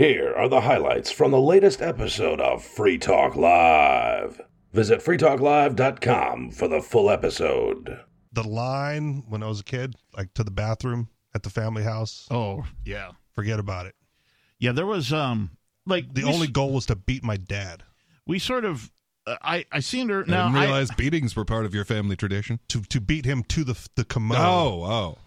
Here are the highlights from the latest episode of Free Talk Live. Visit freetalklive.com for the full episode. The line when I was a kid, like to the bathroom at the family house, Oh yeah, forget about it. yeah. There was um like The we, only goal was to beat my dad. we sort of uh, I I seen her I now. didn't I, realize beatings were part of your family tradition. To to beat him to the the commode. Oh, oh.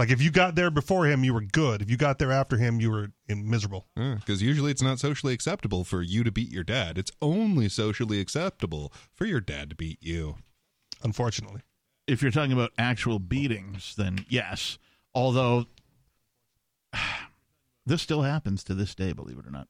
Like if you got there before him, you were good. If you got there after him, you were in, miserable. Because usually it's not socially acceptable for you to beat your dad. It's only socially acceptable for your dad to beat you. Unfortunately, if you're talking about actual beatings, then yes. Although this still happens to this day, believe it or not.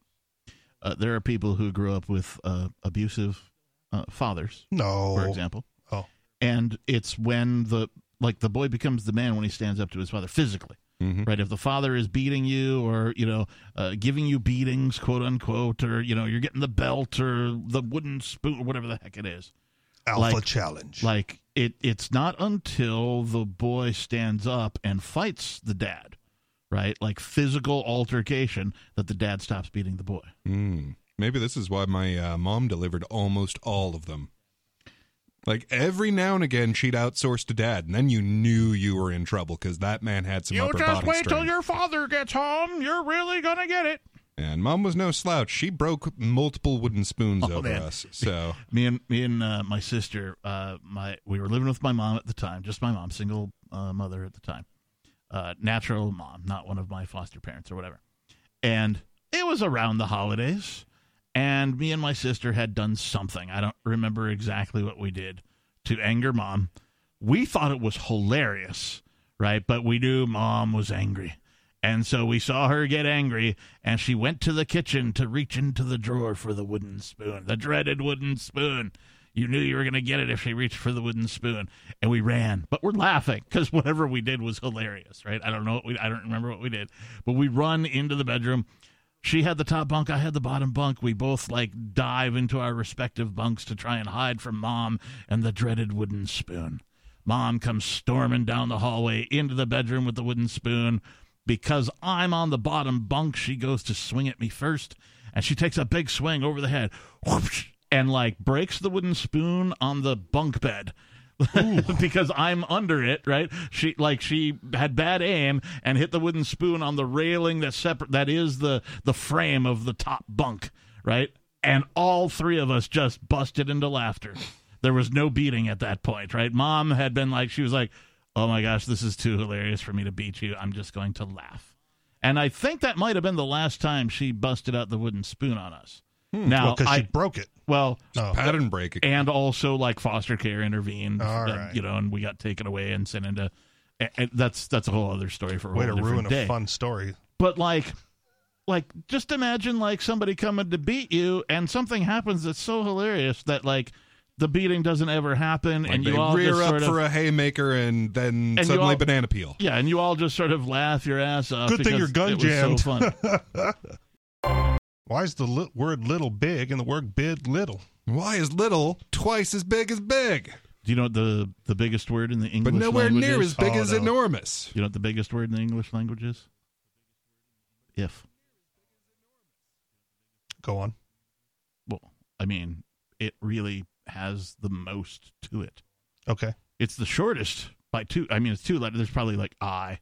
Uh, there are people who grew up with uh, abusive uh, fathers, no. for example, Oh, and it's when the like the boy becomes the man when he stands up to his father physically. Mhm. Right, if the father is beating you, or you know, uh, giving you beatings, quote unquote, or you know, you're getting the belt or the wooden spoon, or whatever the heck it is, alpha Like- challenge. like it it's not until the boy stands up and fights the dad right like physical altercation that the dad stops beating the boy Mm. Maybe this is why my uh, mom delivered almost all of them. Like every now and again, she'd outsource to dad, and then you knew you were in trouble because that man had some You upper just body wait strength. Till your father gets home you're really gonna get it And mom was no slouch. She broke multiple wooden spoons Oh, over man. us. So me and me and uh, my sister uh my we were living with my mom at the time just my mom single uh, mother at the time uh natural mom not one of my foster parents or whatever and it was around the holidays and me and my sister had done something i don't remember exactly what we did to anger mom we thought it was hilarious right but we knew mom was angry and so we saw her get angry, and she went to the kitchen to reach into the drawer for the wooden spoon, the dreaded wooden spoon. You knew you were going to get it if she reached for the wooden spoon, and we ran. But we're laughing because whatever we did was hilarious, right? I don't know what we, I don't remember what we did, but we run into the bedroom. She had the top bunk, I had the bottom bunk. We both like dive into our respective bunks to try and hide from mom and the dreaded wooden spoon. Mom comes storming down the hallway into the bedroom with the wooden spoon. Because I'm on the bottom bunk, she goes to swing at me first, and she takes a big swing over the head, whoosh, and like breaks the wooden spoon on the bunk bed. because I'm under it, right? She like she had bad aim and hit the wooden spoon on the railing that separate that is the the frame of the top bunk, right? And all three of us just busted into laughter. There was no beating at that point, right? Mom had been like she was like, "Oh my gosh, this is too hilarious for me to beat you. I'm just going to laugh." And I think that might have been the last time she busted out the wooden spoon on us. Hmm. Now, because I she broke it. Well, Oh. pattern breaking. and also like foster care intervened, right. you know, and we got taken away and sent into. And and that's that's a whole other story for a Way to ruin day. a fun story. But like, like just imagine like somebody coming to beat you, and something happens that's so hilarious that like the beating doesn't ever happen, Like and you all rear just up sort of for a haymaker and then you suddenly all- banana peel. yeah, and you all just sort of laugh your ass off. Good thing your gun So jammed. fun. Why is the li- word little big and the word big little? Why is little twice as big as big, Do you know what the the biggest word in the English language? but nowhere language near is? as big Oh, as no. enormous? You know what the biggest word in the English language is? If. Go on. Well, I mean, it really has the most to it. Okay. It's the shortest by two. I mean, it's two letters. There's probably like I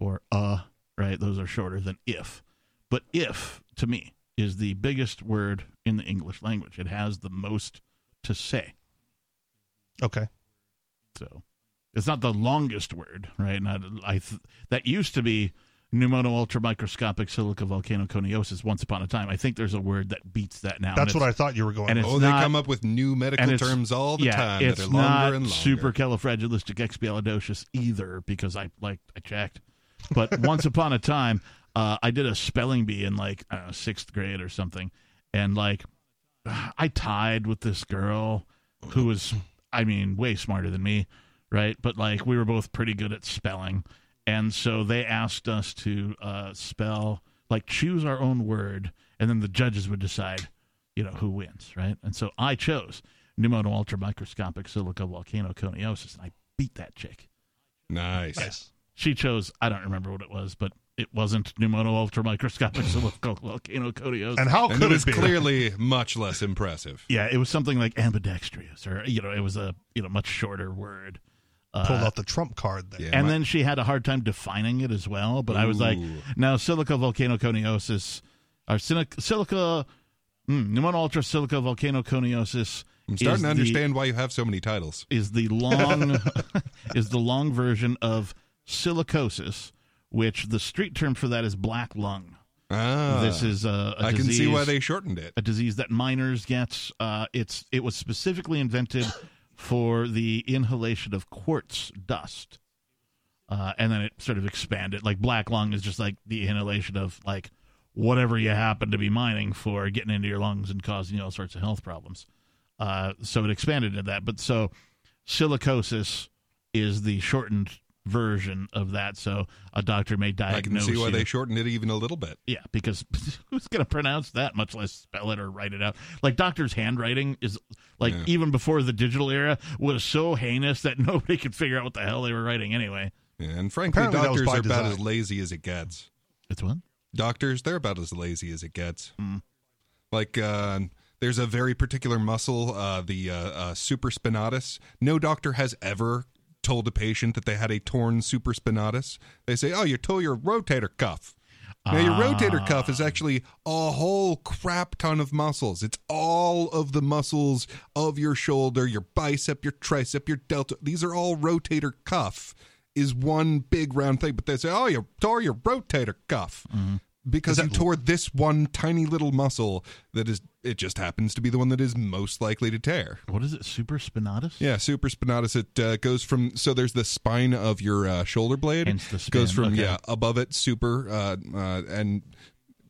or uh, right? Those are shorter than if. But if, to me, is the biggest word in the English language. It has the most to say. Okay. So it's not the longest word, right? Not, I th- that used to be pneumono ultramicroscopic silica volcanoconiosis once upon a time. I think there's a word that beats that now. That's what I thought you were going and with. it's Oh, they not- come up with new medical terms all the yeah, time it's that are longer not and longer. supercalifragilisticexpialidocious either because I like I checked. But once upon a time, uh, I did a spelling bee in like I know, sixth grade or something, and like I tied with this girl who was, I mean, way smarter than me, right? But like we were both pretty good at spelling, and so they asked us to uh, spell like choose our own word, and then the judges would decide, you know, who wins, right? And so I chose pneumono ultramicroscopic silica volcanoconiosis, and I beat that chick. Nice. Nice. She chose I don't remember what it was, but it wasn't pneumono ultramicroscopic silicovolcanoconiosis. And how And could it it be? clearly much less impressive. yeah, it was something like ambidextrous, or you know, it was a you know much shorter word. Pulled out the trump card there. Yeah. and my- then she had a hard time defining it as well. But I was like, now silica volcanoconiosis, or silica, silica mm, pneumono ultra silica volcanoconiosis. I'm starting is to the- understand why you have so many titles. is the long is the long version of silicosis, which the street term for that is black lung. Ah, this is a, a I can see why they shortened it. a disease that miners get. Uh, it's it was specifically invented for the inhalation of quartz dust, uh, and then it sort of expanded. Like black lung is just like the inhalation of like whatever you happen to be mining for getting into your lungs and causing you all sorts of health problems. Uh, so it expanded into that. But so silicosis is the shortened version of that. So a doctor may diagnose. I diagnose can see why you. they shortened it even a little bit. Yeah, because who's going to pronounce that, much less spell it or write it out? Like doctors' handwriting is like Yeah. even before the digital era was so heinous that nobody could figure out what the hell they were writing anyway. Yeah, and frankly, Apparently doctors by are about design. as lazy as it gets. It's what? Doctors, they're about as lazy as it gets. Mm. Like, uh, there's a very particular muscle, uh, the uh, uh, supraspinatus. No doctor has ever told a patient that they had a torn supraspinatus. They say, "Oh, you tore your rotator cuff." Now, your rotator cuff is ah. actually a whole crap ton of muscles. It's all of the muscles of your shoulder, your bicep, your tricep, your delta. These are all rotator cuff, is one big round thing. But they say, oh, you tore your rotator cuff. Mm-hmm. Because you tore this one tiny little muscle that is, it just happens to be the one that is most likely to tear. What is it? Supraspinatus? Yeah, supraspinatus. It uh, goes from so there's the spine of your uh, shoulder blade. Hence the It goes from okay. yeah above it, super, uh, uh, and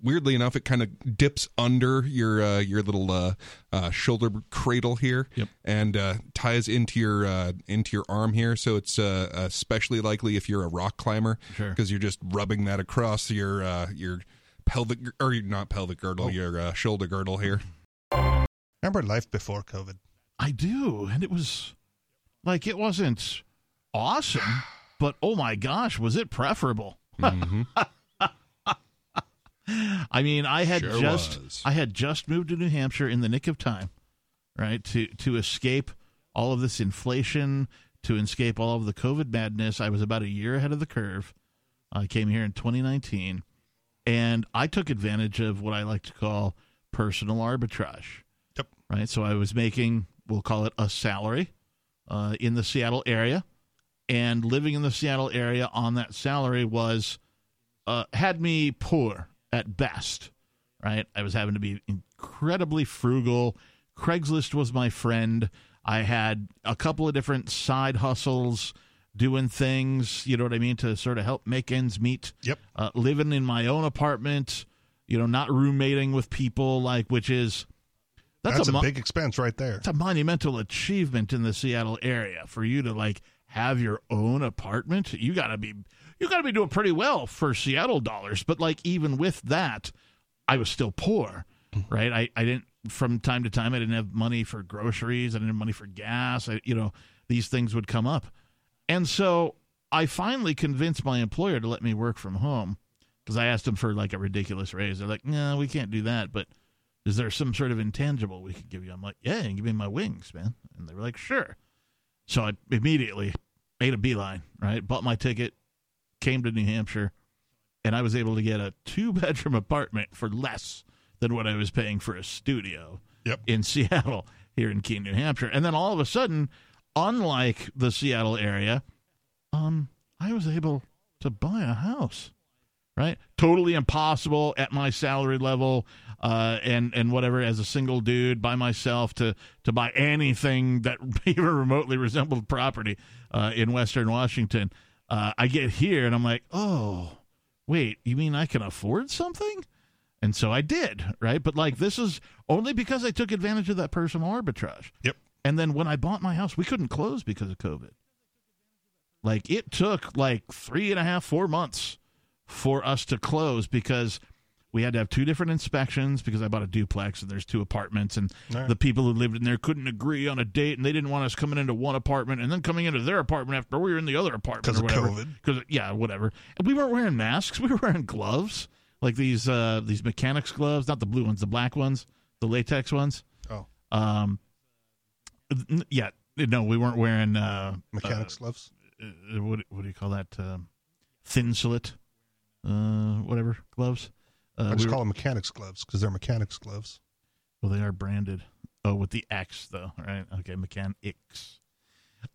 weirdly enough, it kind of dips under your uh, your little uh, uh, shoulder cradle here, Yep. and uh, ties into your uh, into your arm here. So it's uh, especially likely if you're a rock climber, Sure. because you're just rubbing that across your uh, your pelvic or not pelvic Oh. girdle, your uh, shoulder girdle here. Remember life before COVID? I do, and it was like it wasn't awesome, but oh my gosh, was it preferable? hmm I mean, I had Sure just was. I had just moved to New Hampshire in the nick of time, right? To to escape all of this inflation, to escape all of the COVID madness. I was about a year ahead of the curve. I came here in 2019, and I took advantage of what I like to call personal arbitrage. Yep. Right. So I was making, we'll call it a salary, uh, in the Seattle area, and living in the Seattle area on that salary was uh, had me poor at best. Right. I was having to be incredibly frugal. Craigslist was my friend. I had a couple of different side hustles doing things, you know what I mean, to sort of help make ends meet. Yep. Uh, living in my own apartment, you know, not roommating with people, like, which is that's, That's, a, mo- big expense right there. it's a monumental achievement in the Seattle area for you to like have your own apartment. You gotta be you gotta be doing pretty well for Seattle dollars. But like even with that, I was still poor. Mm-hmm. Right? I, I didn't from time to time I didn't have money for groceries, I didn't have money for gas. I you know, these things would come up. And so I finally convinced my employer to let me work from home because I asked them for like a ridiculous raise. They're like, no, we can't do that. But is there some sort of intangible we could give you? I'm like, yeah, give me my wings, man. And they were like, sure. So I immediately made a beeline, right? Bought my ticket, came to New Hampshire, and I was able to get a two bedroom apartment for less than what I was paying for a studio Yep. in Seattle here in Keene, New Hampshire. And then all of a sudden, unlike the Seattle area, um, I was able to buy a house. Right? Totally impossible at my salary level uh, and and whatever as a single dude by myself to to buy anything that even remotely resembled property uh, in Western Washington. Uh, I get here and I'm like, oh, wait, you mean I can afford something? And so I did, right? But like this is only because I took advantage of that personal arbitrage. Yep. And then when I bought my house, we couldn't close because of COVID. Like it took like three and a half, four months for us to close because we had to have two different inspections because I bought a duplex and there's two apartments and Right. the people who lived in there couldn't agree on a date and they didn't want us coming into one apartment and then coming into their apartment after we were in the other apartment 'Cause or of. COVID. Because yeah, whatever. And we weren't wearing masks. We were wearing gloves like these uh these mechanics gloves, not the blue ones, the black ones, the latex ones. Oh, Um, yeah, no, we weren't wearing uh, mechanics gloves. uh, what what do you call that? Um, thin slit, uh, whatever gloves. Uh, I we just were- call them mechanics gloves because they're mechanics gloves. well, they are branded. Oh, with the X though, right? Okay, mechanics.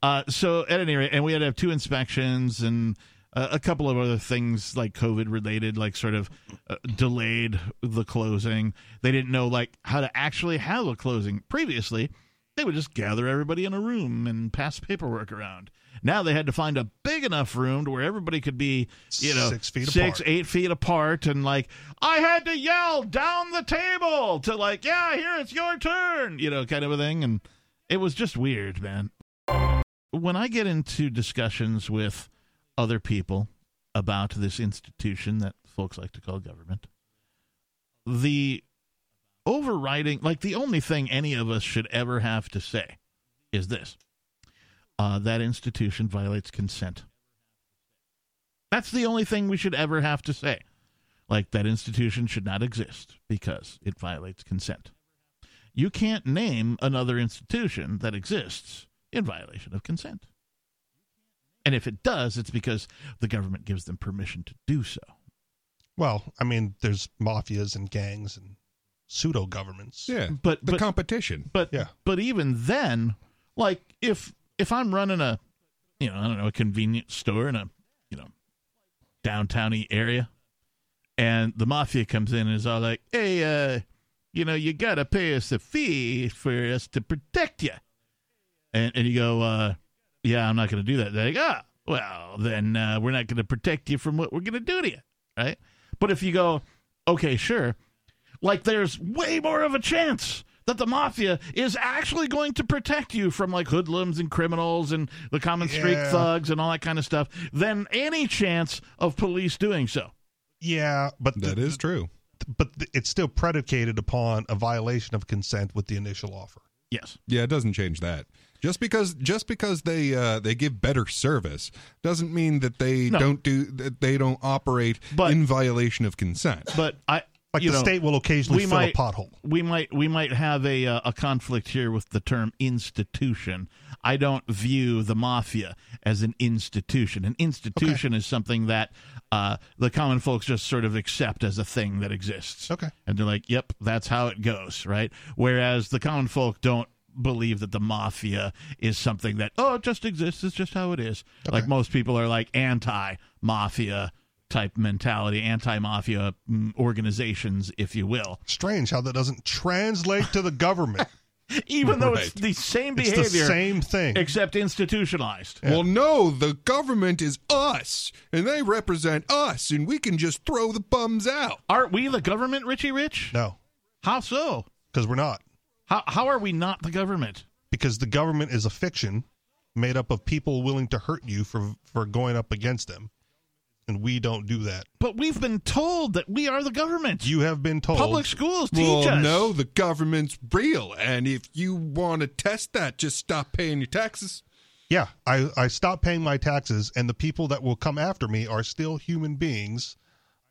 Uh, so at any rate, and we had to have two inspections and uh, a couple of other things like COVID related, like sort of uh, delayed the closing. They didn't know like how to actually have a closing. Previously, they would just gather everybody in a room and pass paperwork around. Now they had to find a big enough room to where everybody could be, you know, Six feet six, apart. eight feet apart, and like I had to yell down the table to like, yeah, here it's your turn, you know, kind of a thing, and it was just weird, man. When I get into discussions with other people about this institution that folks like to call government, the overriding, like the only thing any of us should ever have to say is this uh, that institution violates consent. That's the only thing we should ever have to say. Like that institution should not exist because it violates consent. You can't name another institution that exists in violation of consent. And if it does, it's because the government gives them permission to do so. Well, I mean, there's mafias and gangs and pseudo governments. Yeah, But- the but- competition. But Yeah. but even then, like if if I'm running a you know, I don't know, a convenience store in a you know downtowny area and the mafia comes in and is all like, Hey, uh, you know, you gotta pay us a fee for us to protect you. And and you go, uh, yeah, I'm not gonna do that. They're like, ah, well, then uh, we're not gonna protect you from what we're gonna do to you. Right? But if you go, okay, sure, like there's way more of a chance that the mafia is actually going to protect you from like hoodlums and criminals and the common street Yeah. thugs and all that kind of stuff than any chance of police doing so. Yeah, but That the- is true. but th- it's still predicated upon a violation of consent with the initial offer. Yes. Yeah, it doesn't change that. Just because just because they uh, they give better service doesn't mean that they No. don't do that they don't operate But- in violation of consent. But I Like the know, state will occasionally we fill might- a pothole. we might we might have a uh, a conflict here with the term institution. I don't view the mafia as an institution. An institution is something that uh, the common folks just sort of accept as a thing that exists. Okay. and they're like, "Yep, that's how it goes," right? Whereas the common folk don't believe that the mafia is something that oh it just exists it's just how it is like most people are like anti-mafia type mentality anti-mafia mm, organizations if you will. Strange how that doesn't translate to the government. even though it's the same it's behavior the same thing. except institutionalized. Well, no, the government is us, and they represent us, and we can just throw the bums out. aren't we the government richie rich? No, how so? Because we're not. how, how are we not the government? Because the government is a fiction made up of people willing to hurt you for for going up against them, and we don't do that. but we've been told that we are the government You have been told. public schools teach Well, us no, the government's real, and if you want to test that, just stop paying your taxes. Yeah, I, I stopped paying my taxes, and the people that will come after me are still human beings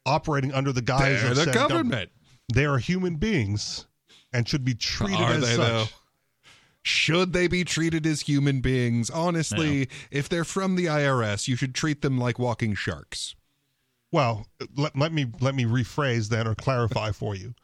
operating under the guise They're of the said government. They are human beings and should be treated Are as they such. though? Should they be treated as human beings? Honestly, if they're from the IRS, you should treat them like walking sharks. Well, let, let me let me rephrase that or clarify for you.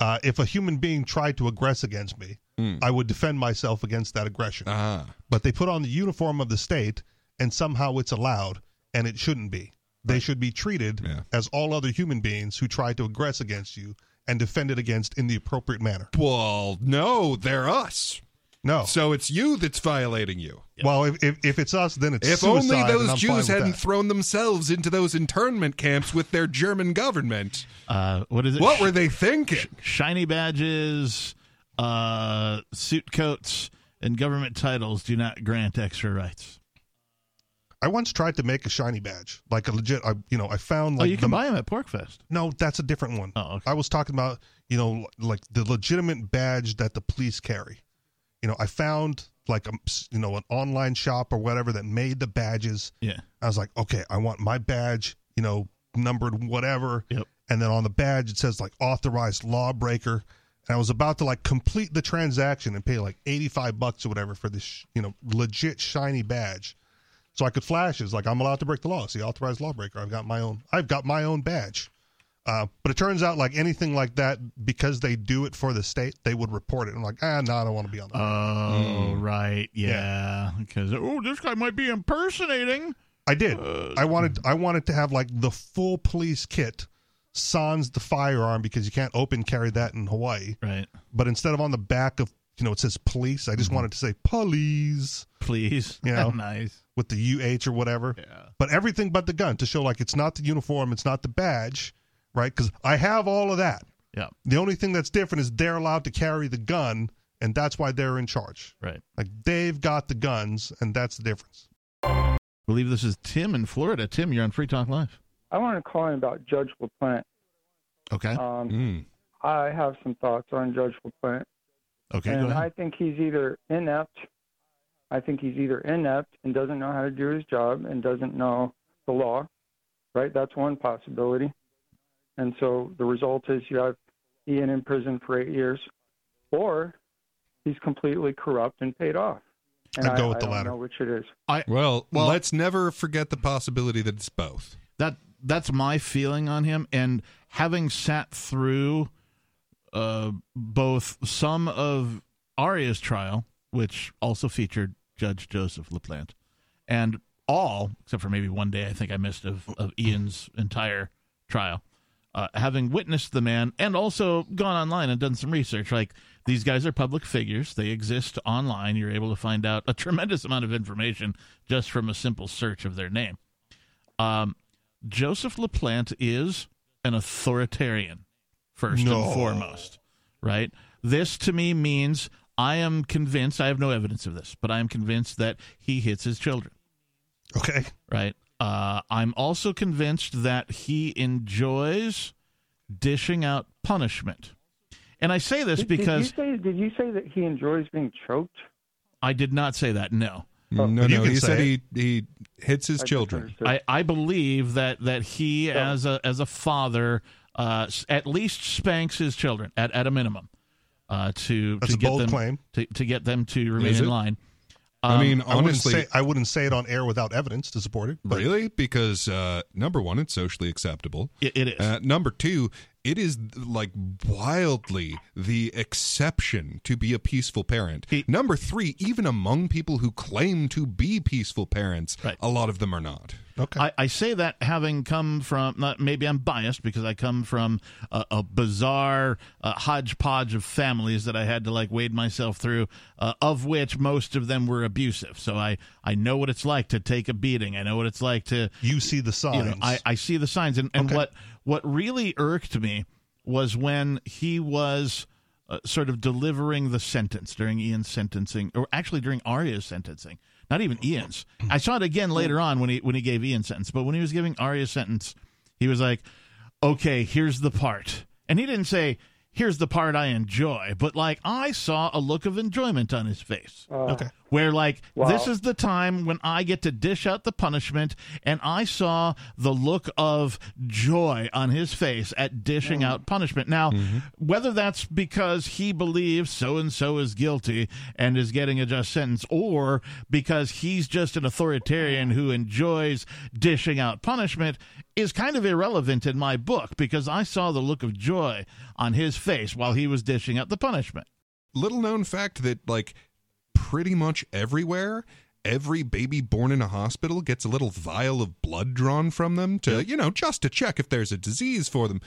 Uh, if a human being tried to aggress against me, I would defend myself against that aggression. Ah, but they put on the uniform of the state, and somehow it's allowed, and it shouldn't be. They should be treated Yeah. as all other human beings who try to aggress against you and defended against in the appropriate manner. well, no, they're us. No. So it's you that's violating you. well, if, if, if it's us, then it's If suicide, only those Jews hadn't that. thrown themselves into those internment camps with their German government. uh, what is it What were they thinking? shiny badges, uh, suit coats, and government titles do not grant extra rights. I once tried to make a shiny badge, like a legit. I you know I found oh, like you can the, buy them at PorcFest. no, that's a different one. Oh, okay. I was talking about you know like the legitimate badge that the police carry. You know, I found like um, a you know an online shop or whatever that made the badges. Yeah. I was like, okay, I want my badge, you know, numbered whatever. Yep. And then on the badge it says like authorized lawbreaker. And I was about to like complete the transaction and pay like eighty five bucks or whatever for this, you know, legit shiny badge. So I could flash is like I'm allowed to break the law. See, authorized lawbreaker. I've got my own. I've got my own badge. Uh, but it turns out like anything like that, because they do it for the state, they would report it. I'm like, ah, no, I don't want to be on the. Oh, right. Yeah. Because, oh, this guy might be impersonating. I did. I wanted. I wanted to have like the full police kit, sans the firearm because you can't open carry that in Hawaii. Right. But instead of on the back of you know it says police, I just wanted to say police Please. Yeah. nice. with the UH or whatever. Yeah. But everything but the gun to show like it's not the uniform, it's not the badge, right? Because I have all of that. Yeah. The only thing that's different is they're allowed to carry the gun, and that's why they're in charge. Right. Like they've got the guns, and that's the difference. I believe this is Tim in Florida. Tim, you're on Free Talk Live. I want to call in about Judge LaPlante. Okay. Um, Mm. I have some thoughts on Judge LaPlante, Okay, go and ahead. I think he's either inept. I think he's either inept and doesn't know how to do his job and doesn't know the law, right? That's one possibility. And so the result is you have Ian in prison for eight years, or he's completely corrupt and paid off. And I'd I, go with I the don't latter. know which it is. Well, Well- let's never forget the possibility that it's both. that that's my feeling on him and having sat through uh, both some of Aria's trial which also featured Judge Joseph LaPlante and all except for maybe one day I think I missed of, of Ian's entire trial uh, having witnessed the man and also gone online and done some research like these guys are public figures they exist online you're able to find out a tremendous amount of information just from a simple search of their name um, Joseph LaPlante is an authoritarian, first No. and foremost, right? This to me means I am convinced, I have no evidence of this, but I am convinced that he hits his children, Okay. right? Uh, I'm also convinced that he enjoys dishing out punishment. And I say this Did, because did you say did you say that he enjoys being choked? I did not say that, no. Oh, no, no, he said it. he he hits his I children. I, I believe that that he So- as a as a father uh, at least spanks his children at, at a minimum uh, to That's to a get bold them claim. to, to get them to remain Is in it? line. I Um, mean, I wouldn't honestly, say I wouldn't say it on air without evidence to support it. But really, because uh, number one, it's socially acceptable. it, it is. Uh, number two, it is like wildly the exception to be a peaceful parent. He- number three, even among people who claim to be peaceful parents, Right. a lot of them are not. okay. I, I say that having come from not maybe I'm biased because I come from a, a bizarre uh, hodgepodge of families that I had to like wade myself through, uh, of which most of them were abusive. So I I know what it's like to take a beating. I know what it's like to you see the signs. you know, I, I see the signs, and, and Okay. what what really irked me was when he was uh, sort of delivering the sentence during Ian's sentencing, or actually during Aria's sentencing. Not even Ian's. I saw it again later on when he when he gave Ian's sentence, but when he was giving Aria's sentence, he was like, "Okay, here's the part," and he didn't say. Here's the part I enjoy, but like I saw a look of enjoyment on his face Uh, okay. Where like Wow. this is the time when I get to dish out the punishment and I saw the look of joy on his face at dishing hmm. out punishment. Now, mm-hmm. whether that's because he believes so and so is guilty and is getting a just sentence or because he's just an authoritarian who enjoys dishing out punishment is kind of irrelevant in my book because I saw the look of joy on his face while he was dishing out the punishment. Little known fact that like pretty much everywhere every baby born in a hospital gets a little vial of blood drawn from them to you know just to check if there's a disease for them.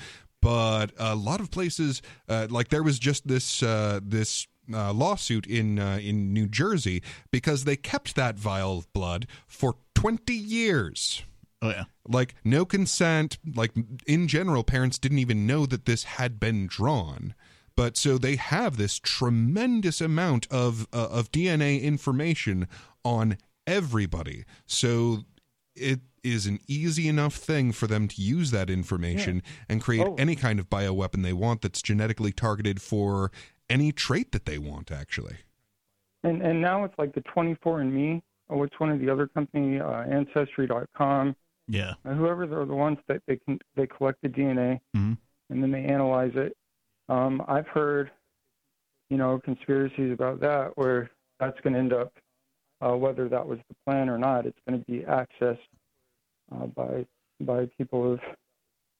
But a lot of places uh, like there was just this uh, this uh, lawsuit in uh, in New Jersey because they kept that vial of blood for 20 years. Oh yeah. like no consent like in general parents didn't even know that this had been drawn but so they have this tremendous amount of uh, of DNA information on everybody so it is an easy enough thing for them to use that information and create Oh. any kind of bioweapon they want that's genetically targeted for any trait that they want actually And and now it's like the 24 and me or what's one of the other company, uh, Ancestry.com, Yeah. uh, whoever they're the ones that they can they collect the DNA Mhm. and then they analyze it. Um, I've heard, you know, conspiracies about that where that's going to end up, uh, whether that was the plan or not, it's going to be accessed uh, by by people of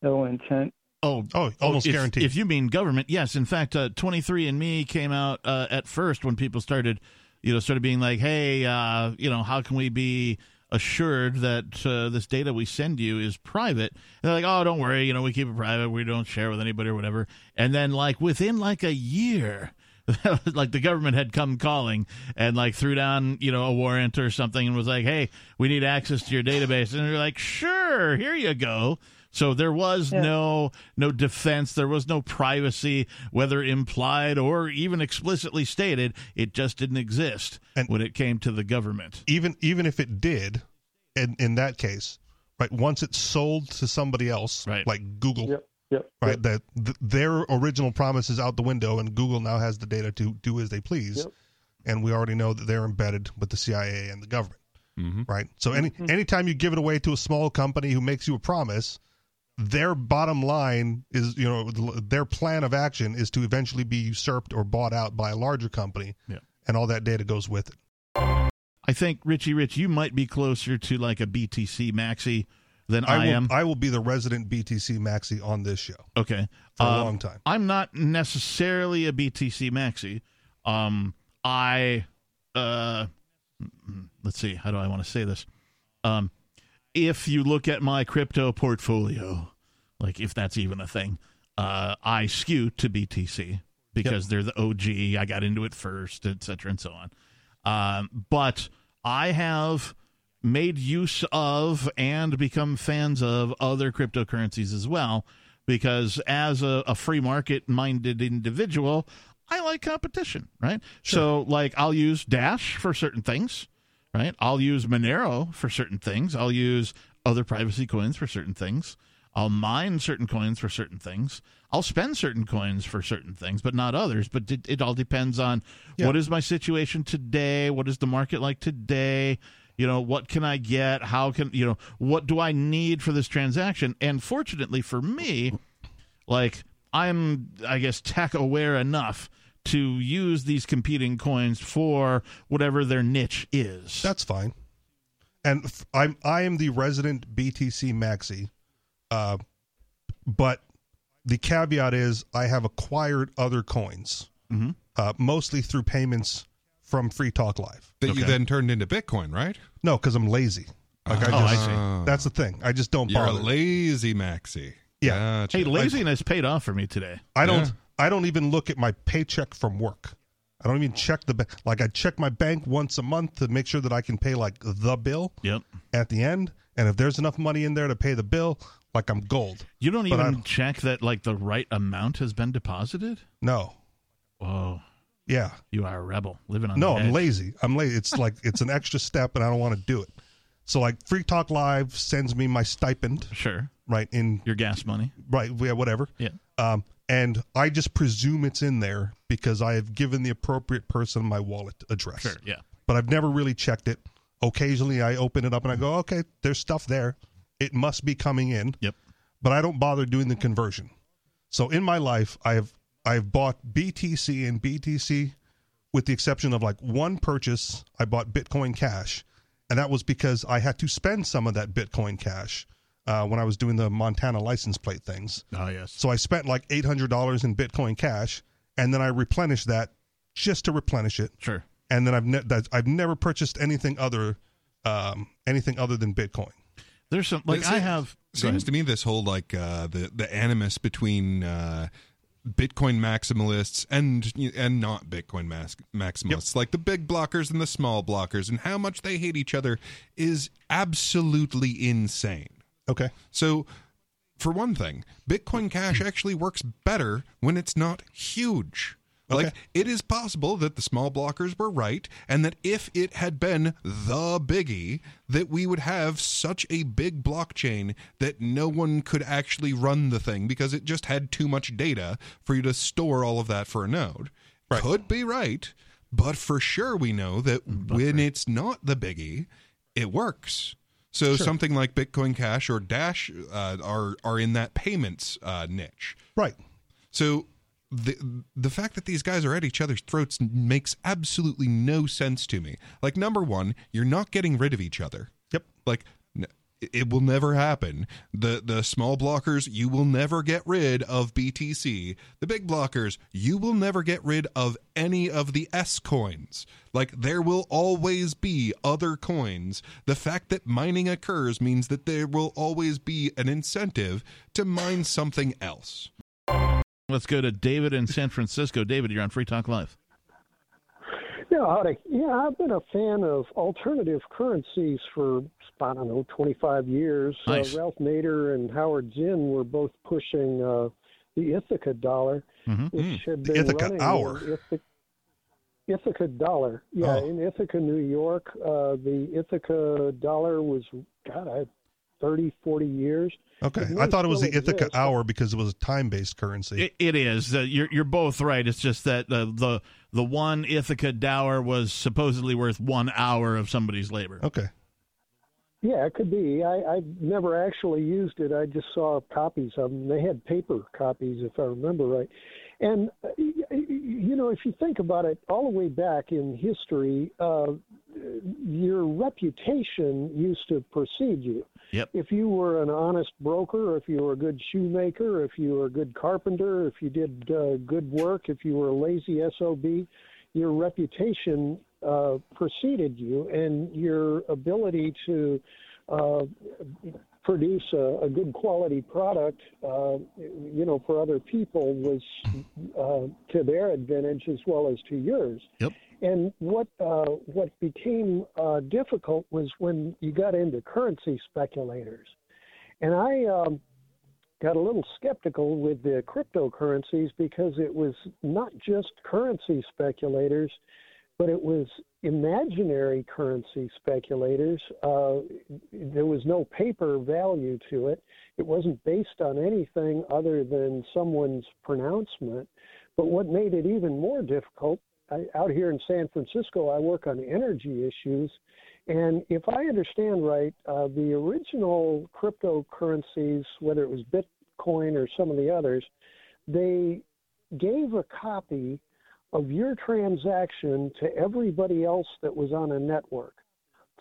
ill intent. Oh, Oh, almost if, guaranteed. If you mean government, yes. In fact, uh, 23andMe came out uh, at first when people started, you know, started being like, hey, uh, you know, how can we be assured that uh, this data we send you is private? And they're like, oh, don't worry, you know, we keep it private. We don't share with anybody or whatever. And then, like, within like a year, like the government had come calling and like threw down you know a warrant or something and was like hey we need access to your database and they're like sure here you go so there was Yeah. no no defense there was no privacy whether implied or even explicitly stated it just didn't exist And- when it came to the government even even if it did, in in that case, right? Once it's sold to somebody else, Right. like Google, Yep, yep. right? yep. That th- their original promise is out the window, and Google now has the data to do as they please. Yep. And we already know that they're embedded with the CIA and the government, mm-hmm. right? So any Mm-hmm. anytime you give it away to a small company who makes you a promise, their bottom line is, you know, their plan of action is to eventually be usurped or bought out by a larger company, Yeah. and all that data goes with it. i think richie rich you might be closer to like a btc maxi than i, I, will, am I will be the resident BTC Maxi on this show okay for a Um, long time. I'm not necessarily a BTC maxi. Um, I, uh, let's see, how do I want to say this? Um, if you look at my crypto portfolio, like if that's even a thing, uh, I skew to BTC because they're the OG. I got into it first, et cetera, and so on. Um, but I have made use of and become fans of other cryptocurrencies as well because as a, a free market minded individual i like competition right so like i'll use dash for certain things right? I'll use monero for certain things. I'll use other privacy coins for certain things. I'll mine certain coins for certain things. I'll spend certain coins for certain things but not others. But it, it all depends on Yeah. what is my situation today? What is the market like today? You know what can i get? How can you know what do i need for this transaction? And fortunately for me like i'm i guess tech aware enough to use these competing coins for whatever their niche is That's fine. And f- I'm I am the resident BTC Maxi, uh, but the caveat is I have acquired other coins, Mhm. uh, mostly through payments from Free Talk Live. that you then turned into bitcoin right No, because I'm lazy. Like I Oh, I just see. that's the thing. I just don't you're a bother. lazy maxi Yeah. Gotcha. hey laziness paid off for me today I don't. Yeah. I don't even look at my paycheck from work. I don't even check the ba- like. I check my bank once a month to make sure that I can pay like the bill yep at the end. And if there's enough money in there to pay the bill, like I'm gold. you don't But even check that like the right amount has been deposited No. whoa Yeah. you are a rebel living on No, I'm edge. lazy. I'm lazy. It's like it's an extra step, and I don't want to do it. So like Free Talk Live sends me my stipend, sure right in your gas money right yeah whatever. yeah Um, and I just presume it's in there because I have given the appropriate person my wallet address. sure yeah But I've never really checked it. Occasionally, I open it up and I go, okay, there's stuff there. It must be coming in. yep but I don't bother doing the conversion. So in my life, I have I've bought BTC and BTC, with the exception of like one purchase. I bought Bitcoin Cash, and that was because I had to spend some of that Bitcoin Cash uh, when I was doing the Montana license plate things. oh yes So I spent like eight hundred dollars in Bitcoin Cash, and then I replenished that just to replenish it. sure And then I've ne- that, I've never purchased anything other um, anything other than Bitcoin. there's some like It i have seems to me this whole like uh, the the animus between uh, Bitcoin maximalists and and not Bitcoin mas- maximalists, like the big blockers and the small blockers, and how much they hate each other is absolutely insane. Okay. So, for one thing, Bitcoin Cash hmm. actually works better when it's not huge. Like Okay. it is possible that the small blockers were right, and that if it had been the biggie, that we would have such a big blockchain that no one could actually run the thing because it just had too much data for you to store all of that for a node. Right. Could be right, but for sure we know that when it's not the biggie, it works. So Sure. something like Bitcoin Cash or Dash uh, are are in that payments uh, niche. Right. So the the fact that these guys are at each other's throats makes absolutely no sense to me. Like number one, you're not getting rid of each other. Yep. Like it will never happen. The the small blockers, you will never get rid of BTC. The big blockers, you will never get rid of any of the S coins. Like there will always be other coins. The fact that mining occurs means that there will always be an incentive to mine something else. Let's go to David in San Francisco. David, you're on Free Talk Live. Yeah, howdy. Yeah, I've been a fan of alternative currencies for I don't know 25 years. Nice. Uh, Ralph Nader and Howard Zinn were both pushing uh, the Ithaca dollar, Mhm. which had The been Ithaca running hour. in Ithaca, Ithaca dollar. Yeah, Oh. in Ithaca, New York, uh, the Ithaca dollar was God, I had 30, 40 years. Okay. I thought it was the still Ithaca exists. hour because it was a time based currency. It, it is. Uh, you're you're both right. It's just that the the the one Ithaca dower was supposedly worth one hour of somebody's labor. okay. Yeah, it could be. I, I never actually used it. I just saw copies of them. They had paper copies, if I remember right. And, uh, y- y- you know, if you think about it, all the way back in history, uh, your reputation used to precede you. Yep. If you were an honest broker, or if you were a good shoemaker, if you were a good carpenter, if you did uh, good work, if you were a lazy SOB, your reputation uh, preceded you, and your ability to uh, produce a, a good quality product, uh, you know, for other people was uh, to their advantage as well as to yours. Yep. And what uh, what became uh, difficult was when you got into currency speculators, and I um, got a little skeptical with the cryptocurrencies because it was not just currency speculators, but it was imaginary currency speculators. Uh, there was no paper value to it. It wasn't based on anything other than someone's pronouncement. But what made it even more difficult, I, out here in San Francisco, I work on energy issues. And if I understand right, uh, the original cryptocurrencies, whether it was Bitcoin or some of the others, they gave a copy of your transaction to everybody else that was on a network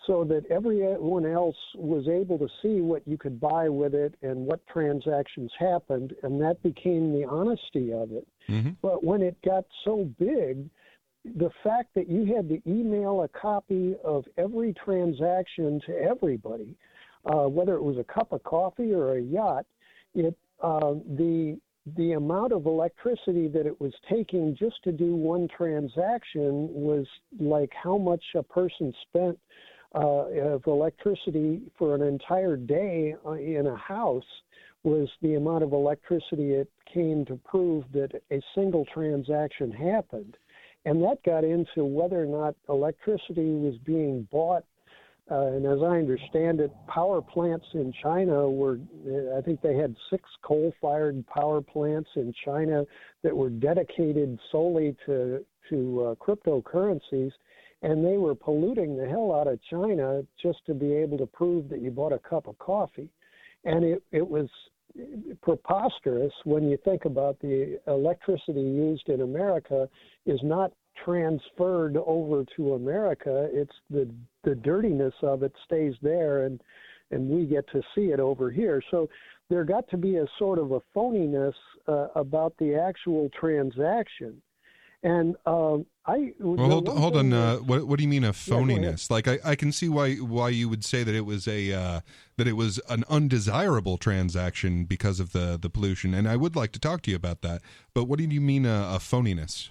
so that everyone else was able to see what you could buy with it and what transactions happened, and that became the honesty of it. Mhm. But when it got so big, the fact that you had to email a copy of every transaction to everybody, uh, whether it was a cup of coffee or a yacht, it uh, the the amount of electricity that it was taking just to do one transaction was like how much a person spent uh, of electricity for an entire day uh, in a house was the amount of electricity it came to prove that a single transaction happened. And that got into whether or not electricity was being bought uh, and as I understand it, power plants in China were, I think they had six coal fired power plants in China that were dedicated solely to, to uh, cryptocurrencies. And they were polluting the hell out of China just to be able to prove that you bought a cup of coffee. And it, it was preposterous when you think about the electricity used in America is not transferred over to America. It's the the dirtiness of it stays there, and and we get to see it over here. So there got to be a sort of a phoniness uh, about the actual transaction. And um, I Well, hold, hold on. Uh, what what do you mean a phoniness? like I, I can see why why you would say that it was a uh, that it was an undesirable transaction because of the the pollution, and I would like to talk to you about that. But what do you mean a, a phoniness?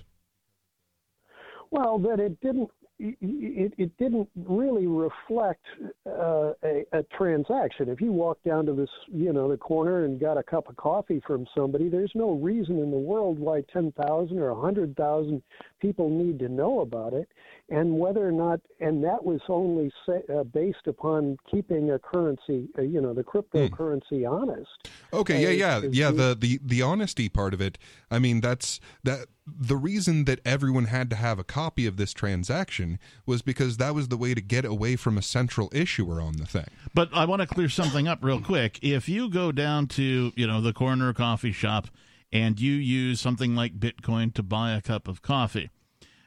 Well, that it didn't it, it didn't really reflect uh, a, a transaction. If you walk down to this, you know, the corner and got a cup of coffee from somebody, there's no reason in the world why 10,000 or a 100,000 people need to know about it. And whether or not, and that was only say, uh, based upon keeping a currency, uh, you know, the cryptocurrency mm. honest. Okay, yeah, yeah, yeah. The, the the honesty part of it. I mean, that's that the reason that everyone had to have a copy of this transaction was because that was the way to get away from a central issuer on the thing. But I want to clear something up real quick. If you go down to, you know, the corner coffee shop and you use something like Bitcoin to buy a cup of coffee,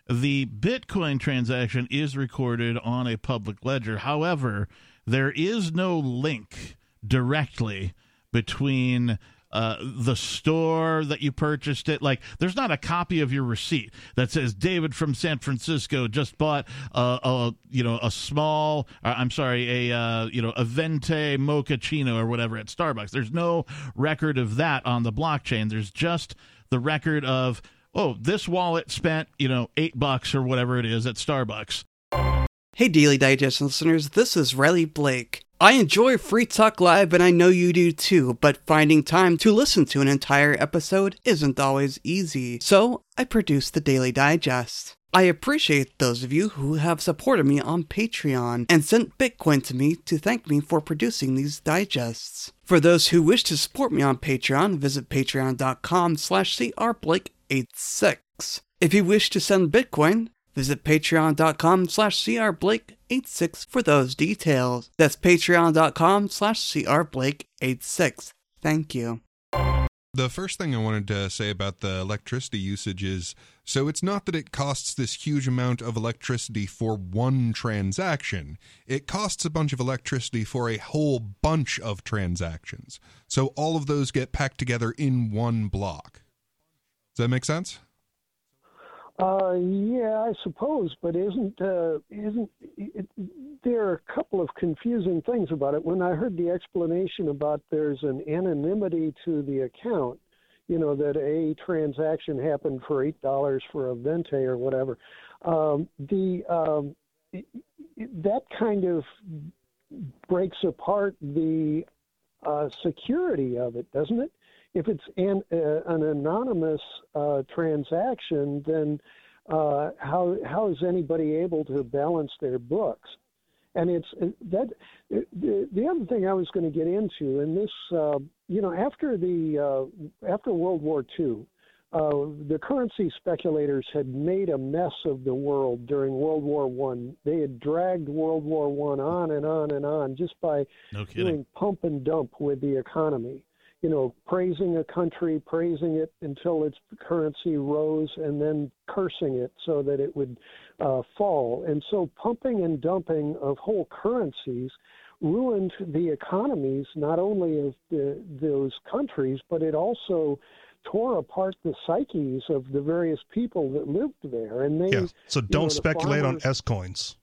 the Bitcoin transaction is recorded on a public ledger. However, there is no link directly between uh, the store that you purchased it. Like, there's not a copy of your receipt that says David from San Francisco just bought a, a you know a small. Uh, I'm sorry, a uh, you know a venti mochaccino or whatever at Starbucks. There's no record of that on the blockchain. There's just the record of oh this wallet spent you know eight bucks or whatever it is at Starbucks. Hey, Daily Digest listeners, this is Riley Blake. I enjoy Free Talk Live, and I know you do too, but finding time to listen to an entire episode isn't always easy. So, I produce the Daily Digest. I appreciate those of you who have supported me on Patreon and sent Bitcoin to me to thank me for producing these digests. For those who wish to support me on Patreon, visit patreon.com slash crblake86. If you wish to send Bitcoin, Visit patreon.com slash crblake86 for those details. That's patreon.com slash crblake86. Thank you. The first thing I wanted to say about the electricity usage is so it's not that it costs this huge amount of electricity for one transaction. It costs a bunch of electricity for a whole bunch of transactions. So all of those get packed together in one block. Does that make sense? Uh, yeah, I suppose, but isn't uh, isn't it, there are a couple of confusing things about it? When I heard the explanation about there's an anonymity to the account, you know that a transaction happened for eight dollars for a venti or whatever. Um, the um, that kind of breaks apart the uh, security of it, doesn't it? If it's an, uh, an anonymous uh, transaction, then uh, how how is anybody able to balance their books? And it's uh, that the, the other thing I was going to get into, and this, uh, you know, after the uh, after World War II, the currency speculators had made a mess of the world during World War One. They had dragged World War One on and on and on just by no doing pump and dump with the economy you know, praising a country, praising it until its currency rose, and then cursing it so that it would uh, fall. And so, pumping and dumping of whole currencies ruined the economies not only of the, those countries, but it also tore apart the psyches of the various people that lived there. And they, yeah. So don't know, speculate farmers, on S coins.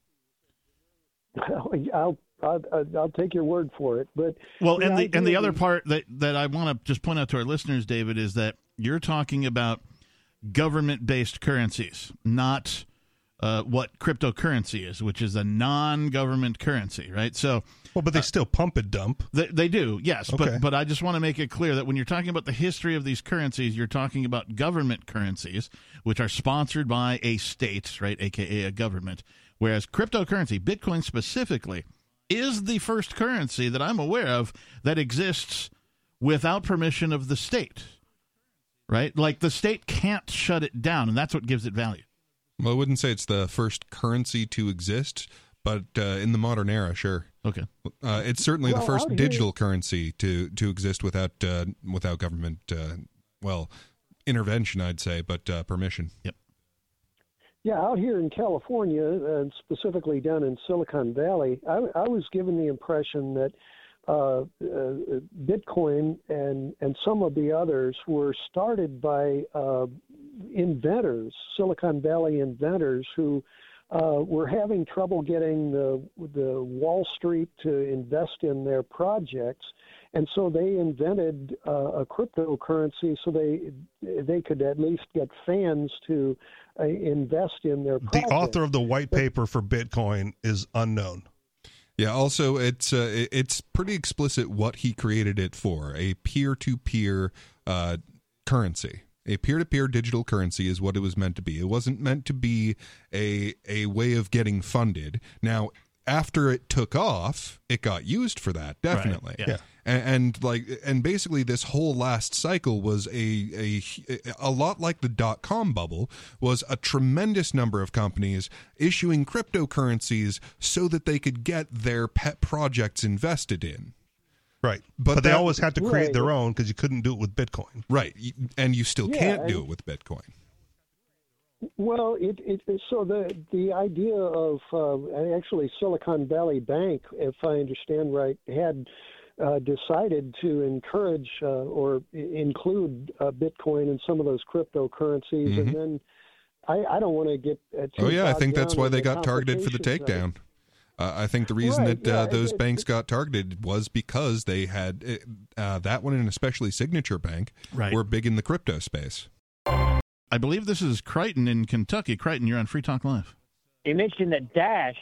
I'll I'll, I'll, take your word for it. But well, and the and the other part that that I want to just point out to our listeners, David, is that you're talking about government-based currencies, not uh, what cryptocurrency is, which is a non-government currency, right? So, well, but they uh, still pump and dump. They, they do, yes. Okay. But but I just want to make it clear that when you're talking about the history of these currencies, you're talking about government currencies, which are sponsored by a state, right, aka a government. Whereas cryptocurrency, Bitcoin specifically, is the first currency that I'm aware of that exists without permission of the state. Right? Like the state can't shut it down, and that's what gives it value. Well, I wouldn't say it's the first currency to exist, but uh, in the modern era, sure. Okay. Uh, it's certainly well, the first digital currency to to exist without uh, without government, uh, well, intervention, I'd say, but uh, permission. Yep. Yeah, out here in California, and specifically down in Silicon Valley, I, I was given the impression that uh, uh, Bitcoin and and some of the others were started by uh, inventors, Silicon Valley inventors who uh, were having trouble getting the the Wall Street to invest in their projects, and so they invented uh, a cryptocurrency so they they could at least get fans to invest in their. Project. The author of the white paper for Bitcoin is unknown. Yeah. Also, it's uh, it's pretty explicit what he created it for: a peer-to-peer uh, currency. A peer-to-peer digital currency is what it was meant to be. It wasn't meant to be a a way of getting funded. Now, after it took off, it got used for that definitely. Right. Yeah. And, and, like and basically this whole last cycle was a a a lot like the dot com bubble was a tremendous number of companies issuing cryptocurrencies so that they could get their pet projects invested in. Right. But, but they always had to create right. their own because you couldn't do it with Bitcoin. Right. And you still yeah, can't do it with Bitcoin. Well, it, it, so the the idea of uh, actually Silicon Valley Bank, if I understand right, had uh, decided to encourage uh, or include uh, Bitcoin and some of those cryptocurrencies, mm-hmm. and then I, I don't want to get. Uh, oh yeah, I think that's why they got targeted for the takedown. Uh, I think the reason right, that uh, yeah, those it, banks it, got targeted was because they had uh, that one and especially Signature Bank right. were big in the crypto space. I believe this is Crichton in Kentucky. Crichton, you're on Free Talk Live. You mentioned that Dash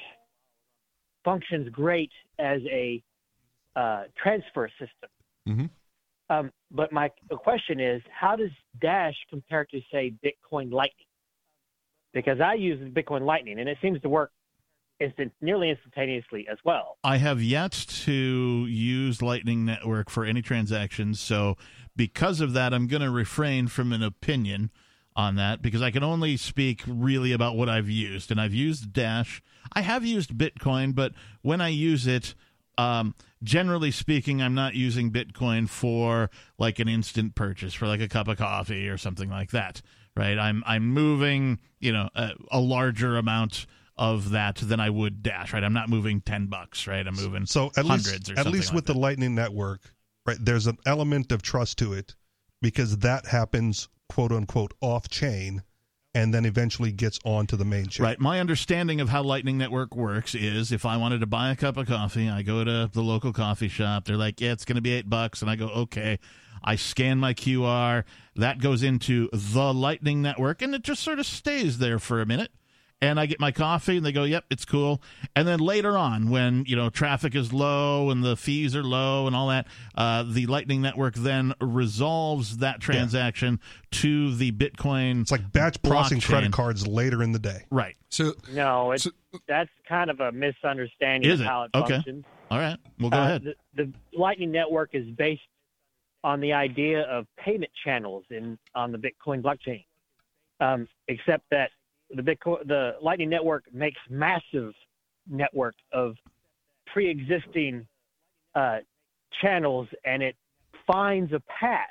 functions great as a uh, transfer system. Mm-hmm. Um, but my question is, how does Dash compare to, say, Bitcoin Lightning? Because I use Bitcoin Lightning, and it seems to work instant, nearly instantaneously as well. I have yet to use Lightning Network for any transactions, so because of that, I'm going to refrain from an opinion on that because I can only speak really about what I've used. And I've used Dash. I have used Bitcoin, but when I use it, um, generally speaking, I'm not using Bitcoin for like an instant purchase for like a cup of coffee or something like that. Right? I'm I'm moving, you know, a, a larger amount of that than I would Dash. Right? I'm not moving ten bucks. Right? I'm moving so at least, at least like with that. the Lightning Network, right? There's an element of trust to it because that happens quote unquote off chain and then eventually gets onto the main chain. Right. My understanding of how Lightning Network works is if I wanted to buy a cup of coffee, I go to the local coffee shop. They're like, yeah, it's going to be eight bucks. And I go, okay. I scan my QR. That goes into the Lightning Network and it just sort of stays there for a minute and I get my coffee and they go, "Yep, it's cool." And then later on, when you know traffic is low and the fees are low and all that, uh, the Lightning Network then resolves that transaction yeah. to the Bitcoin. It's like batch processing credit cards later in the day, right? So no, it's, so, that's kind of a misunderstanding is of how it okay. functions. All right, well go uh, ahead. The, the Lightning Network is based on the idea of payment channels in on the Bitcoin blockchain, um, except that the Bitcoin, the Lightning Network makes massive network of pre-existing uh, channels, and it finds a path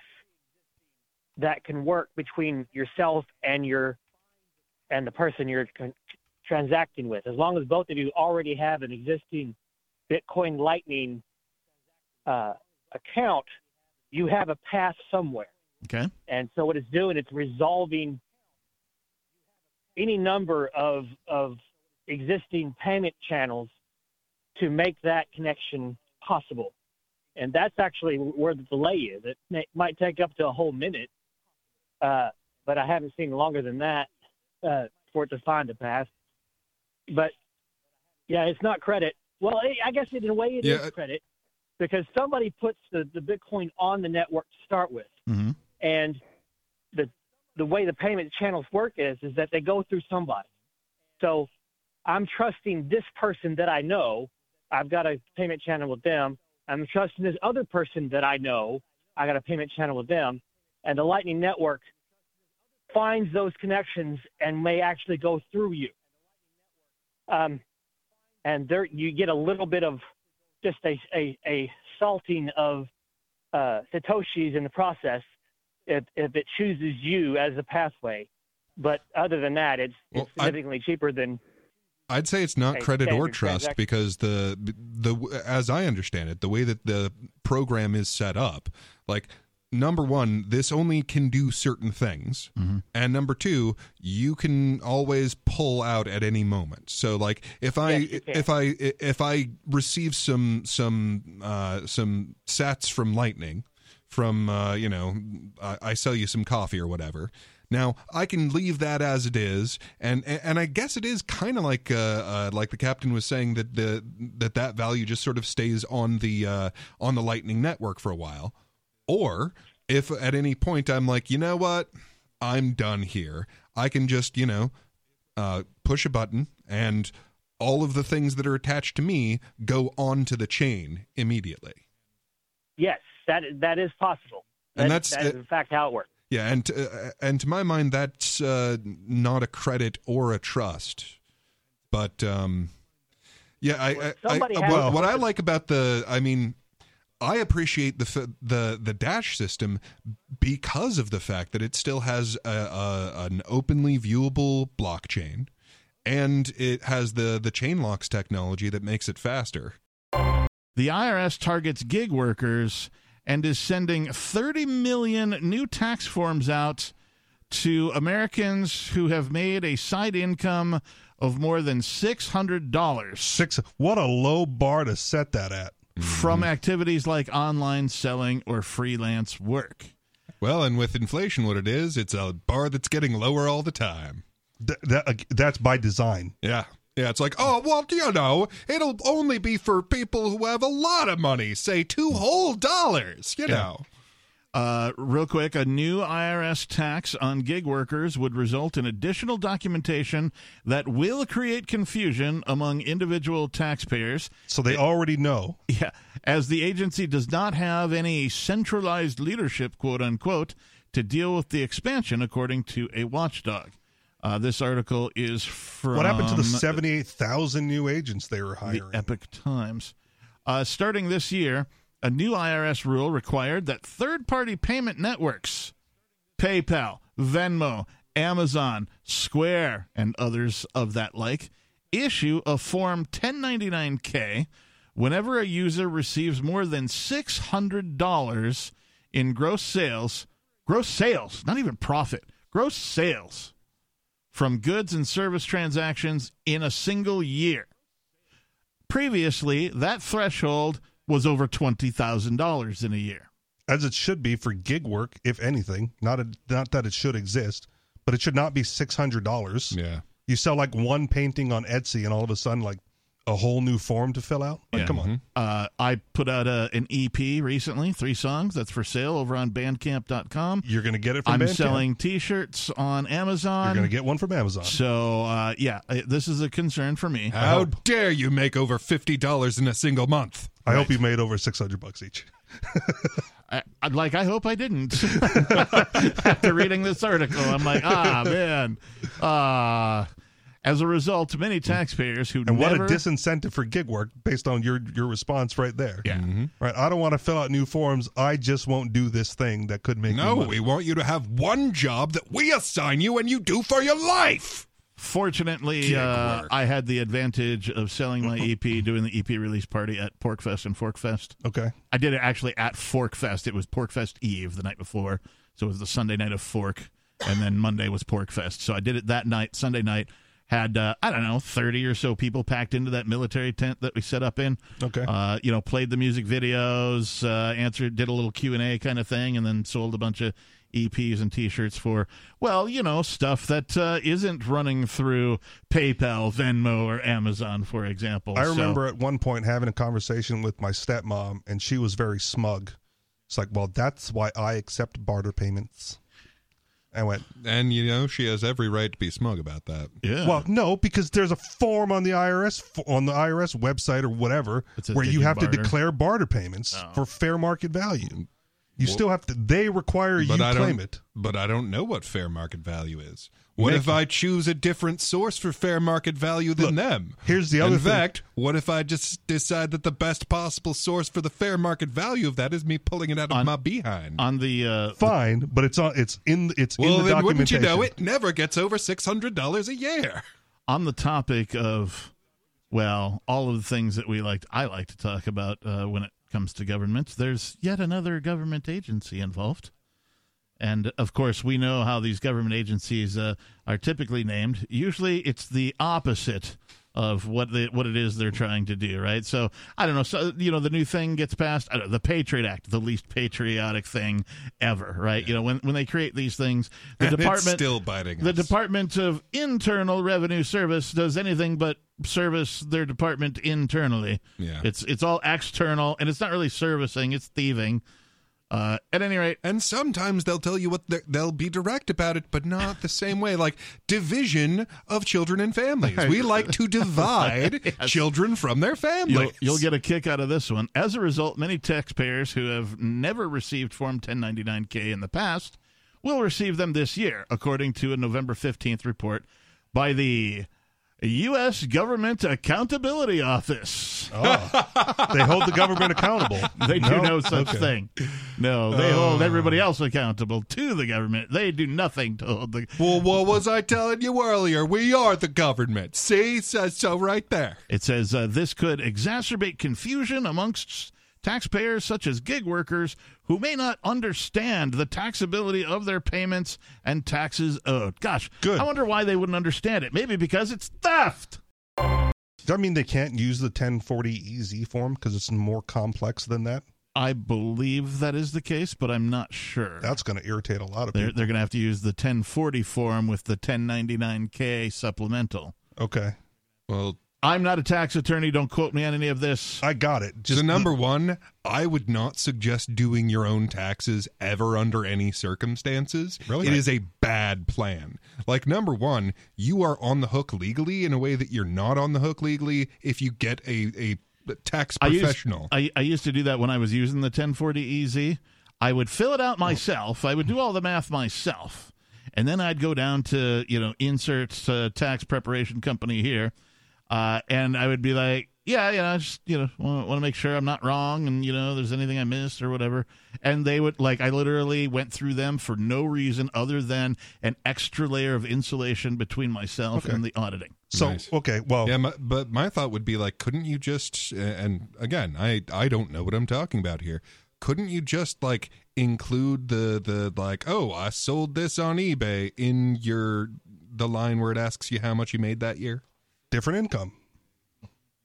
that can work between yourself and your and the person you're con- transacting with. As long as both of you already have an existing Bitcoin Lightning uh, account, you have a path somewhere. Okay. And so what it's doing, it's resolving any number of of existing payment channels to make that connection possible. And that's actually where the delay is. It may, might take up to a whole minute, uh, but I haven't seen longer than that uh, for it to find a path. But yeah, it's not credit. Well, I guess in a way it yeah. is credit because somebody puts the, the Bitcoin on the network to start with. Mm-hmm. And the the way the payment channels work is is that they go through somebody. So I'm trusting this person that I know. I've got a payment channel with them. I'm trusting this other person that I know. I got a payment channel with them. And the Lightning Network finds those connections and may actually go through you. Um, and there you get a little bit of just a, a, a salting of uh, Satoshis in the process if, if it chooses you as a pathway. But other than that, it's, well, it's significantly i cheaper than. I'd say it's not credit or trust because the the as I understand it, the way that the program is set up, like number one, this only can do certain things, and number two, you can always pull out at any moment. So, like if I Yes, if I if I receive some some uh, some sats from Lightning, from uh, you know, I, I sell you some coffee or whatever. Now I can leave that as it is, and and I guess it is kind of like uh, uh, like the captain was saying that the that that value just sort of stays on the uh, on the Lightning network for a while. Or if at any point I'm like, you know what, I'm done here, I can just you know uh, push a button and all of the things that are attached to me go onto the chain immediately. Yes, that that is possible. And that's- that is in fact how it works. Yeah, and uh, and to my mind, that's uh, not a credit or a trust, but um, yeah, I, I, somebody I has what, I like about the, I mean, I appreciate the the the dash system because of the fact that it still has a, a, an openly viewable blockchain, and it has the the chain locks technology that makes it faster. The IRS targets gig workers and is sending 30 million new tax forms out to Americans who have made a side income of more than $600 Six. What a low bar to set that at. from activities like online selling or freelance work. Well, and with inflation, what it is, it's a bar that's getting lower all the time. Th- that, uh, that's by design. Yeah. Yeah, it's like, oh, well, you know, it'll only be for people who have a lot of money, say two whole dollars, you know. Uh, real quick, a new IRS tax on gig workers would result in additional documentation that will create confusion among individual taxpayers. So they already know. Yeah, as the agency does not have any centralized leadership, quote unquote, to deal with the expansion, according to a watchdog. Uh, this article is from What happened to the 78,000 new agents they were hiring? the? Epoch Times. Uh, starting this year, a new IRS rule required that third party payment networks, PayPal, Venmo, Amazon, Square, and others of that like, issue a Form 1099K whenever a user receives more than $600 in gross sales, gross sales, not even profit, gross sales from goods and service transactions in a single year. Previously, that threshold was over $20,000 in a year. As it should be for gig work, if anything. Not a, not that it should exist, but it should not be $600. Yeah. You sell like one painting on Etsy and all of a sudden like a whole new form to fill out? Like, Yeah. come on. Uh, I put out a, an EP recently, three songs that's for sale over on bandcamp.com. You're going to get it from I'm Bandcamp. selling t shirts on Amazon. You're going to get one from Amazon. so, uh, yeah, uh, this is a concern for me. How dare you make over $50 in a single month? I hope you made over 600 bucks each. I, I- like, I hope I didn't. After reading this article, I'm like, ah, man. Uh, as a result, many taxpayers who And what a disincentive for gig work based on your your response right there. Yeah. Right. I don't want to fill out new forms. I just won't do this thing that could make me No, money. we want you to have one job that we assign you and you do for your life. Fortunately, uh. I had the advantage of selling my EP, doing the EP release party at PorcFest and Forkfest. Okay. I did it actually at Forkfest. It was PorcFest Eve the night before, so it was the Sunday night of Fork, and then Monday was PorcFest. So I did it that night, Sunday night. Had uh, I don't know thirty or so people packed into that military tent that we set up in. Okay. Uh, you know, played the music videos, uh, answered, did a little Q and A kind of thing, and then sold a bunch of EPs and T-shirts for well, you know, stuff that uh, isn't running through PayPal, Venmo, or Amazon, for example. I So- remember at one point having a conversation with my stepmom, and she was very smug. It's like, well, that's why I accept barter payments. I went, And, you know, she has every right to be smug about that. yeah. well, no, because there's a form on the IRS on the IRS website or whatever where you have barter. to declare barter payments Oh. for fair market value. You still have to. They require you claim it. But I don't know what fair market value is. What if I choose a different source for fair market value than Look, them? here's the other In thing. fact, what if I just decide that the best possible source for the fair market value of that is me pulling it out of On- my behind? on the uh, Fine, but it's on. It's in. It's well, in the then wouldn't you know it never gets over six hundred dollars a year? on the topic of well all of the things that we like i like to talk about uh, when it comes to government, there's yet another government agency involved. And of course, we know how these government agencies uh, are typically named. Usually, it's the opposite of what the what it is they're trying to do, right? So I don't know. So you know, the new thing gets passed. I don't know, the Patriot Act, the least patriotic thing ever, right? You know, when when they create these things, the And it's department still biting the us. Department of Internal Revenue Service does anything but service their department internally. Yeah. It's it's all external, and it's not really servicing; it's thieving. Uh, at any rate, And sometimes they'll tell you what they're- they'll be direct about it, but not the same way. Like division of children and families. We like to divide Yes. children from their families. You'll, you'll get a kick out of this one. As a result, many taxpayers who have never received Form 1099K in the past will receive them this year, according to a November 15th report by the U.S. Government Accountability Office. Oh, they hold the government accountable. They do No? no such Okay. thing. No, they hold everybody else accountable to the government. They do nothing to hold the. well, what was I telling you earlier? We are the government. See, says so right there. It says uh, this could exacerbate confusion amongst taxpayers such as gig workers who may not understand the taxability of their payments and taxes owed. Gosh, Good. I wonder why they wouldn't understand it. Maybe because it's theft. Does that mean they can't use the 1040 EZ form because it's more complex than that? I believe that is the case, but I'm not sure. That's going to irritate a lot of they're people. they're going to have to use the 1040 form with the 1099K supplemental. Okay, Well, I'm not a tax attorney. Don't quote me on any of this. I got it. Just so number one, I would not suggest doing your own taxes ever under any circumstances. Really? It is a bad plan. Like number one, you are on the hook legally in a way that you're not on the hook legally if you get a, a tax I used- professional. I, I used to do that when I was using the 1040 EZ. I would fill it out myself. I would do all the math myself, and then I'd go down to you know insert uh, tax preparation company here, uh, and I would be like, yeah, you know, I just you know want, want to make sure I'm not wrong, and you know, there's anything I missed or whatever. And they would like, I literally went through them for no reason other than an extra layer of insulation between myself Okay. and the auditing. so Nice. okay. Well, Yeah, my, but my thought would be like, couldn't you just? And again, I I don't know what I'm talking about here. Couldn't you just like include the the like, oh, I sold this on eBay in your the line where it asks you how much you made that year? Different income.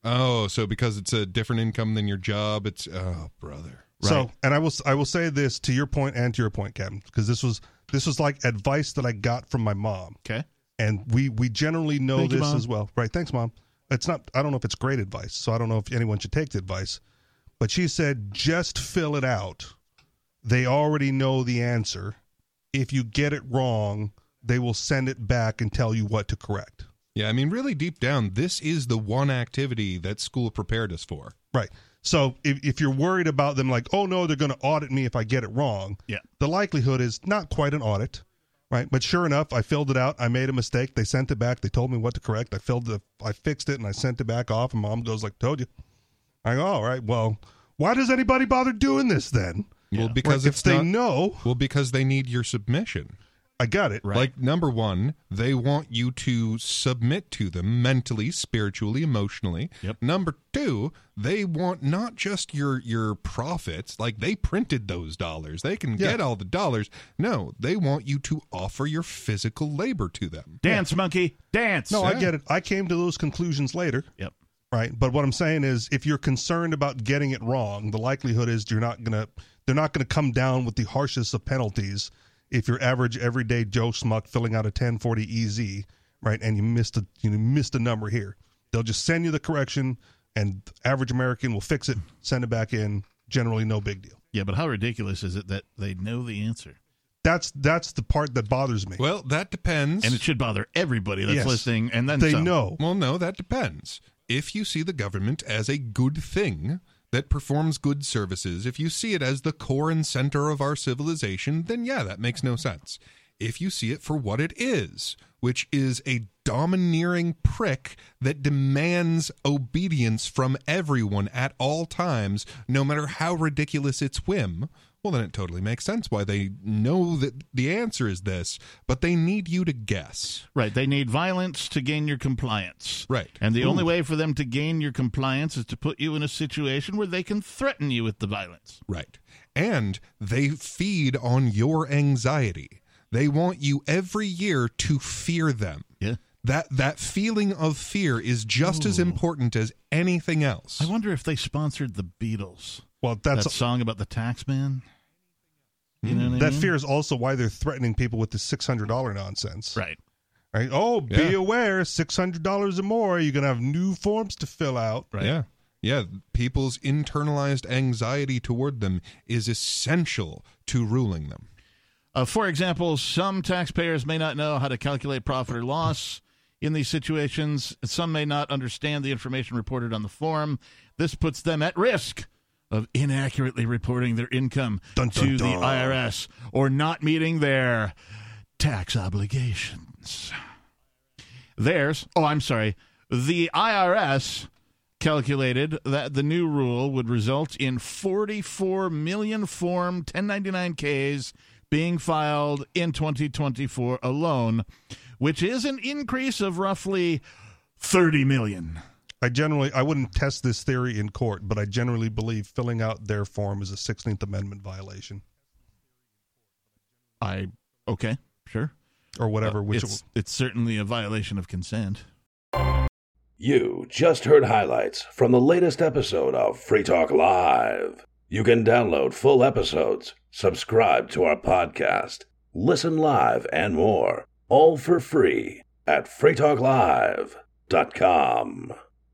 Oh, so because it's a different income than your job, it's oh, brother. So, and I will I will say this to your point and to your point, Captain, because this was this was like advice that I got from my mom, Okay. and we we generally know Thank this Mom. as well, right? Thanks, mom. It's not. I don't know if it's great advice, so I don't know if anyone should take the advice. But she said, just fill it out. They already know the answer. If you get it wrong, they will send it back and tell you what to correct. Yeah, I mean, really deep down, this is the one activity that school prepared us for. Right. So if, if you're worried about them, like, oh no, they're going to audit me if I get it wrong, Yeah. the likelihood is not quite an audit, right? But sure enough, I filled it out. I made a mistake. They sent it back. They told me what to correct. I filled the, I fixed it, and I sent it back off. And mom goes like, "Told you." I go, "All right. Well, why does anybody bother doing this then? Well, because Right, it's if they not, know, well, because they need your submission. I got it. Right. Like number one, they want you to submit to them mentally, spiritually, emotionally. Yep. Number two, they want not just your your profits, like they printed those dollars. They can Yeah. get all the dollars. No, they want you to offer your physical labor to them. Dance, monkey, dance. No, I get it. I came to those conclusions later. Yep. right but what i'm saying is if you're concerned about getting it wrong the likelihood is you're not gonna they're not gonna come down with the harshest of penalties if you're average everyday joe smuck filling out a 1040 ez right and you missed a you missed a number here they'll just send you the correction and average american will fix it send it back in generally no big deal Yeah, but how ridiculous is it that they know the answer? that's that's the part that bothers me Well, that depends. And it should bother everybody that's Yes. listening. And then they some. know Well, no, that depends. If you see the government as a good thing that performs good services, if you see it as the core and center of our civilization, then yeah, that makes no sense. If you see it for what it is, which is a domineering prick that demands obedience from everyone at all times, no matter how ridiculous its whim, Well, then it totally makes sense why they know that the answer is this, but they need you to guess. Right. They need violence to gain your compliance. Right. And the Ooh. only way for them to gain your compliance is to put you in a situation where they can threaten you with the violence. Right. And they feed on your anxiety. They want you every year to fear them. Yeah. That that feeling of fear is just as important as anything else. I wonder if they sponsored the Beatles. Well, That that's song about the tax man. You know what I that mean? fear is also why they're threatening people with the six hundred dollar nonsense. Right. Right? Oh, be Yeah. aware, six hundred dollars or more, you're gonna have new forms to fill out. Right. Yeah. Yeah, people's internalized anxiety toward them is essential to ruling them. Uh, for example, some taxpayers may not know how to calculate profit or loss in these situations. Some may not understand the information reported on the form. This puts them at risk of inaccurately reporting their income Dun, dun, to the dun. IRS or not meeting their tax obligations. Theirs, oh, I'm sorry, the IRS calculated that the new rule would result in 44 million Form 1099Ks being filed in 2024 alone, which is an increase of roughly 30 million. I generally I wouldn't test this theory in court, but I generally believe filling out their form is a Sixteenth Amendment violation I okay, sure. or whatever. Uh, which it's, it's certainly a violation of consent. You just heard highlights from the latest episode of Free Talk Live. You can download full episodes, subscribe to our podcast, listen live, and more, all for free at freetalklive.com.